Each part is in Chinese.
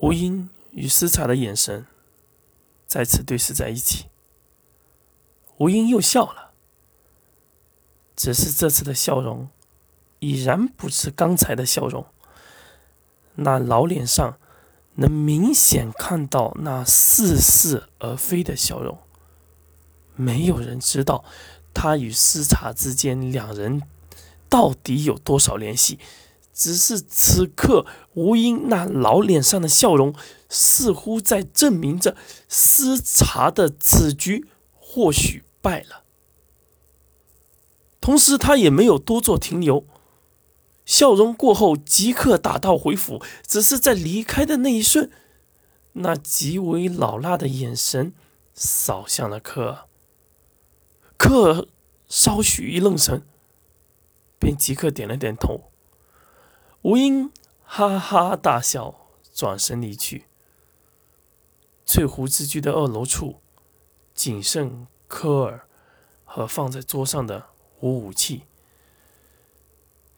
吴英与斯查的眼神再次对视在一起。吴英又笑了，只是这次的笑容已然不是刚才的笑容。那老脸上能明显看到那似是而非的笑容。没有人知道他与斯查之间两人到底有多少联系。只是此刻，吴英那老脸上的笑容，似乎在证明着斯查的此局或许败了。同时，他也没有多做停留，笑容过后即刻打道回府。只是在离开的那一瞬，那极为老辣的眼神扫向了科尔。科尔稍许一愣神，便即刻点了点头。吴英哈哈大笑，转身离去。翠湖之居的二楼处，仅剩科尔和放在桌上的五武器。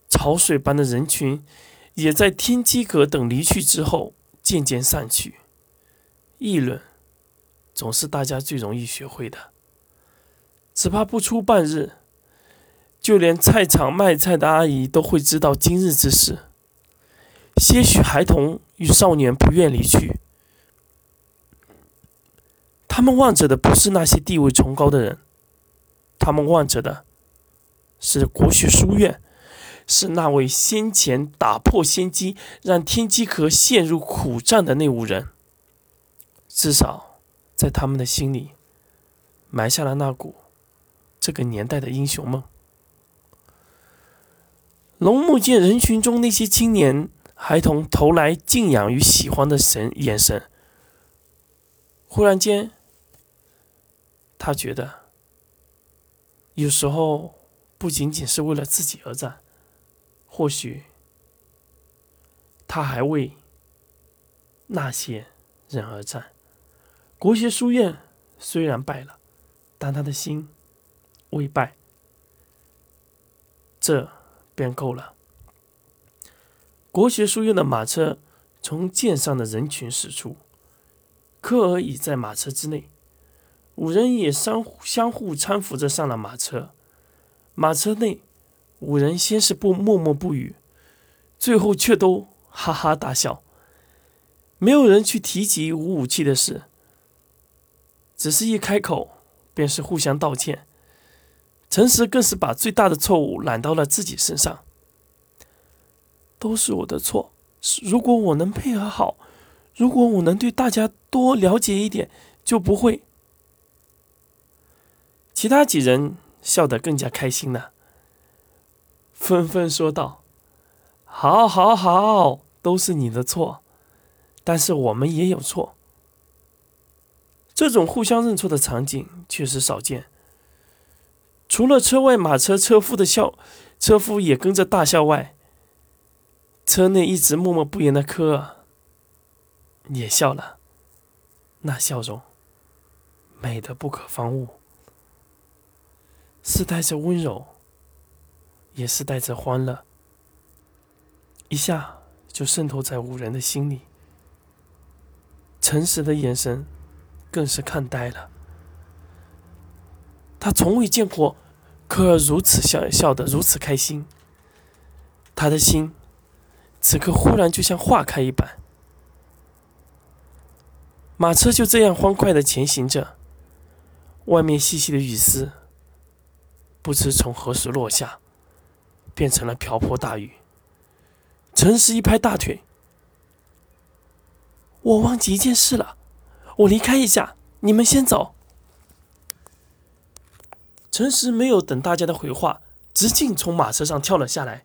潮水般的人群，也在天机阁等离去之后渐渐散去。议论，总是大家最容易学会的。只怕不出半日，就连菜场卖菜的阿姨都会知道今日之事。些许孩童与少年不愿离去，他们望着的不是那些地位崇高的人，他们望着的是国学书院，是那位先前打破先机，让天机阁陷入苦战的那五人。至少，在他们的心里，埋下了那股这个年代的英雄梦。龙木见人群中那些青年。孩童投来敬仰与喜欢的神眼神。忽然间，他觉得，有时候不仅仅是为了自己而战，或许他还为那些人而战。国学书院虽然败了，但他的心未败，这便够了。国学书院的马车从舰上的人群驶出，科尔已在马车之内，五人也相相互搀扶着上了马车。马车内，五人先是不默默不语，最后却都哈哈大笑。没有人去提及无武器的事，只是一开口便是互相道歉。陈实更是把最大的错误揽到了自己身上。都是我的错。如果我能配合好，如果我能对大家多了解一点，就不会。其他几人笑得更加开心了，纷纷说道：“好，好，好，都是你的错，但是我们也有错。”这种互相认错的场景确实少见。除了车外马车车夫的笑，车夫也跟着大笑外。车内一直默默不言的科尔也笑了，那笑容美得不可方物，是带着温柔，也是带着欢乐，一下就渗透在五人的心里。诚实的眼神更是看呆了，他从未见过科尔如此笑，笑得如此开心，他的心。此刻忽然就像化开一般，马车就这样欢快的前行着。外面细细的雨丝，不知从何时落下，变成了瓢泼大雨。陈实一拍大腿：“我忘记一件事了，我离开一下，你们先走。”陈实没有等大家的回话，直径从马车上跳了下来。